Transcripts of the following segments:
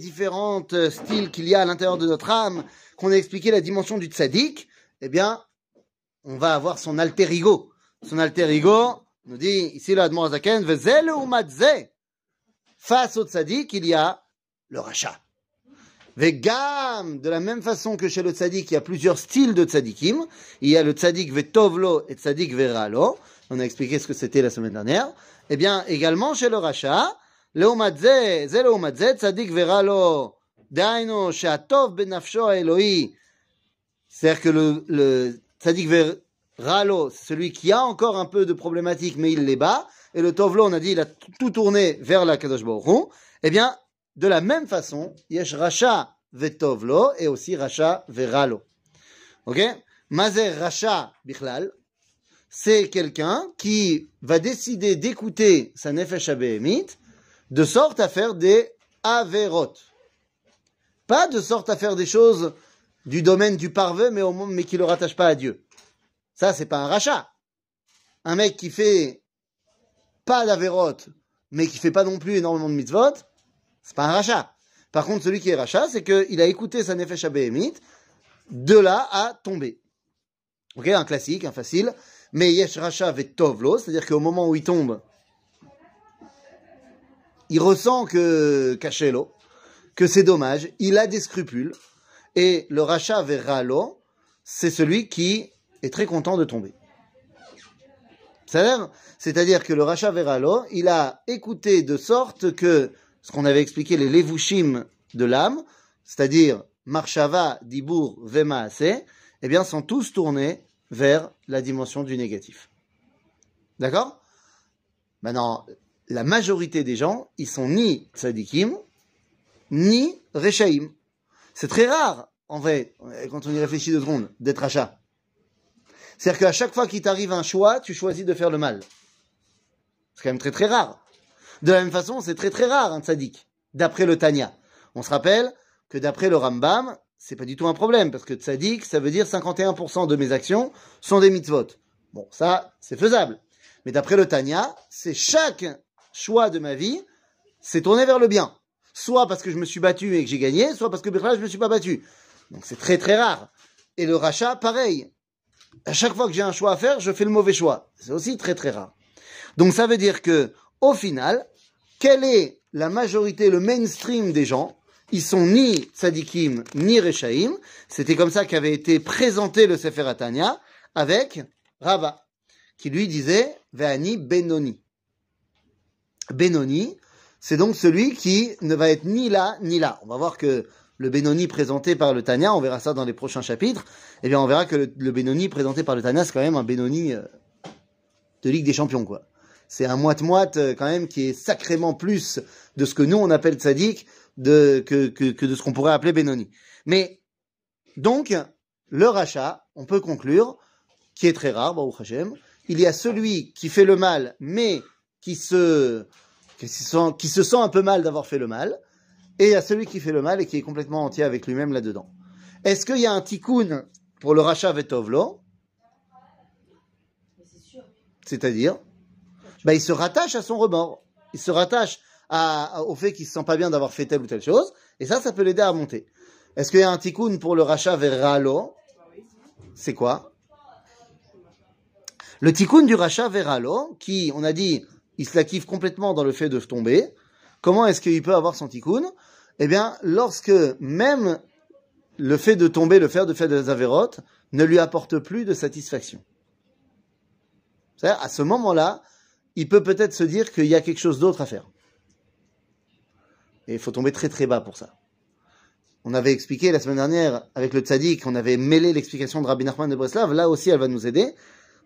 différentes euh, styles qu'il y a à l'intérieur de notre âme, qu'on a expliqué la dimension du tzaddik, eh bien, on va avoir son alter ego. Son alter ego nous dit ici le Admor Zaken, Face au tzaddik, il y a le rachat. Vegam, de la même façon que chez le tzaddik, il y a plusieurs styles de tzaddikim. Il y a le tzaddik vetovlo et tzaddik veralo. On a expliqué ce que c'était la semaine dernière. Eh bien, également chez le rachat, לעומת זה, זה לעומת זה, צדיק ורע לו, דהיינו שהטוב בנפשו האלוהי, c'est-à-dire que le, le tzaddik veralo, c'est celui qui a encore un peu de problématique, mais il les bat, et le tovlo, on a dit, il a tout tourné vers la Kadosh Baruch Hu, eh bien, de la même façon, yesh racha vetovlo, et aussi racha veralo. Ok Mazer racha bichlal, c'est quelqu'un qui va décider d'écouter sa nefesh abéhémit, de sorte à faire des averot. Pas de sorte à faire des choses du domaine du parvenu, mais, au, mais qui ne le rattache pas à Dieu. Ça, c'est pas un rachat. Un mec qui fait pas d'averot, mais qui fait pas non plus énormément de mitzvot, c'est pas un rachat. Par contre, celui qui est rachat, c'est qu'il a écouté sa nefesh abéhémite, de là à tomber. Ok, un classique, un facile. Mais yesh rachat tovlo, c'est-à-dire qu'au moment où il tombe, il ressent que c'est dommage, il a des scrupules, et le rachat vers c'est celui qui est très content de tomber. C'est-à-dire que le rachat vers il a écouté de sorte que ce qu'on avait expliqué, les levushim de l'âme, c'est-à-dire marshava, dibur, vemaase, eh bien, sont tous tournés vers la dimension du négatif. D'accord? Maintenant, la majorité des gens, ils sont ni tzadikim, ni rechaim. C'est très rare, en vrai, quand on y réfléchit de secondes, d'être rachat. C'est-à-dire qu'à chaque fois qu'il t'arrive un choix, tu choisis de faire le mal. C'est quand même très très rare. De la même façon, c'est très très rare un tzadik, d'après le Tanya. On se rappelle que d'après le Rambam, c'est pas du tout un problème, parce que tzadik, ça veut dire 51% de mes actions sont des mitzvot. Bon, ça, c'est faisable. Mais d'après le Tanya, c'est chaque choix de ma vie, c'est tourné vers le bien. Soit parce que je me suis battu et que j'ai gagné, soit parce que je me suis pas battu. Donc c'est très très rare. Et le rachat, pareil. À chaque fois que j'ai un choix à faire, je fais le mauvais choix. C'est aussi très très rare. Donc ça veut dire que, au final, quelle est la majorité, le mainstream des gens? Ils sont ni tzadikim, ni rechaim. C'était comme ça qu'avait été présenté le Sefer Atania avec Rava, qui lui disait Ve'ani Benoni. Benoni, c'est donc celui qui ne va être ni là ni là. On va voir que le Benoni présenté par le Tania, on verra ça dans les prochains chapitres, eh bien on verra que le, Benoni présenté par le Tania, c'est quand même un Benoni euh, de Ligue des Champions, quoi. C'est un moite-moite euh, quand même qui est sacrément plus de ce que nous on appelle tzaddik de, que, que, de ce qu'on pourrait appeler Benoni. Mais donc, le rachat, on peut conclure, qui est très rare, Baruch Hashem, il y a celui qui fait le mal, mais qui se, qui se, sent, un peu mal d'avoir fait le mal, et a celui qui fait le mal et qui est complètement entier avec lui-même là-dedans. Est-ce qu'il y a un tikkun pour le rachat vetovlo? C'est-à-dire bah, il se rattache à son remords. Il se rattache à, au fait qu'il se sent pas bien d'avoir fait telle ou telle chose, et ça, ça peut l'aider à monter. Est-ce qu'il y a un tikkun pour le rachat vers ralo C'est quoi? Le tikkun du rachat vers ralo, qui, on a dit, il se la kiffe complètement dans le fait de tomber. Comment est-ce qu'il peut avoir son tikkun? Eh bien, lorsque même le fait de tomber, le faire de faire des avérotes, ne lui apporte plus de satisfaction. C'est-à-dire, à ce moment-là, il peut peut-être se dire qu'il y a quelque chose d'autre à faire. Et il faut tomber très très bas pour ça. On avait expliqué la semaine dernière avec le tzaddik, on avait mêlé l'explication de Rabbi Nachman de Breslav, là aussi elle va nous aider.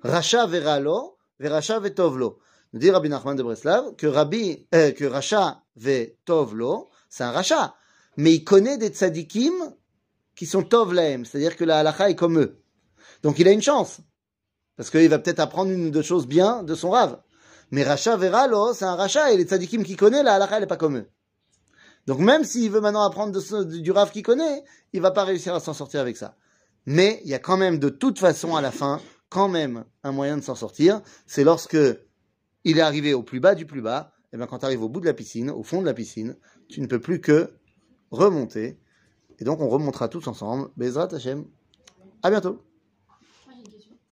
Racha veralo, veracha vetovlo. Dit Rabbi Nachman de Breslav que Rabbi, euh, que Racha ve Tovlo, c'est un Racha. Mais il connaît des tzadikim qui sont Tov c'est-à-dire que la halacha est comme eux. Donc il a une chance. Parce qu'il va peut-être apprendre une ou deux choses bien de son rave. Mais Racha Veralo, c'est un Racha, et les tzadikim qui connaît, la halacha, elle est pas comme eux. Donc même s'il veut maintenant apprendre de, du rave qu'il connaît, il va pas réussir à s'en sortir avec ça. Mais il y a quand même de toute façon à la fin, quand même un moyen de s'en sortir. C'est lorsque il est arrivé au plus bas du plus bas, et bien quand tu arrives au bout de la piscine, au fond de la piscine, tu ne peux plus que remonter. Et donc, on remontera tous ensemble. Bezrat Hashem. À bientôt.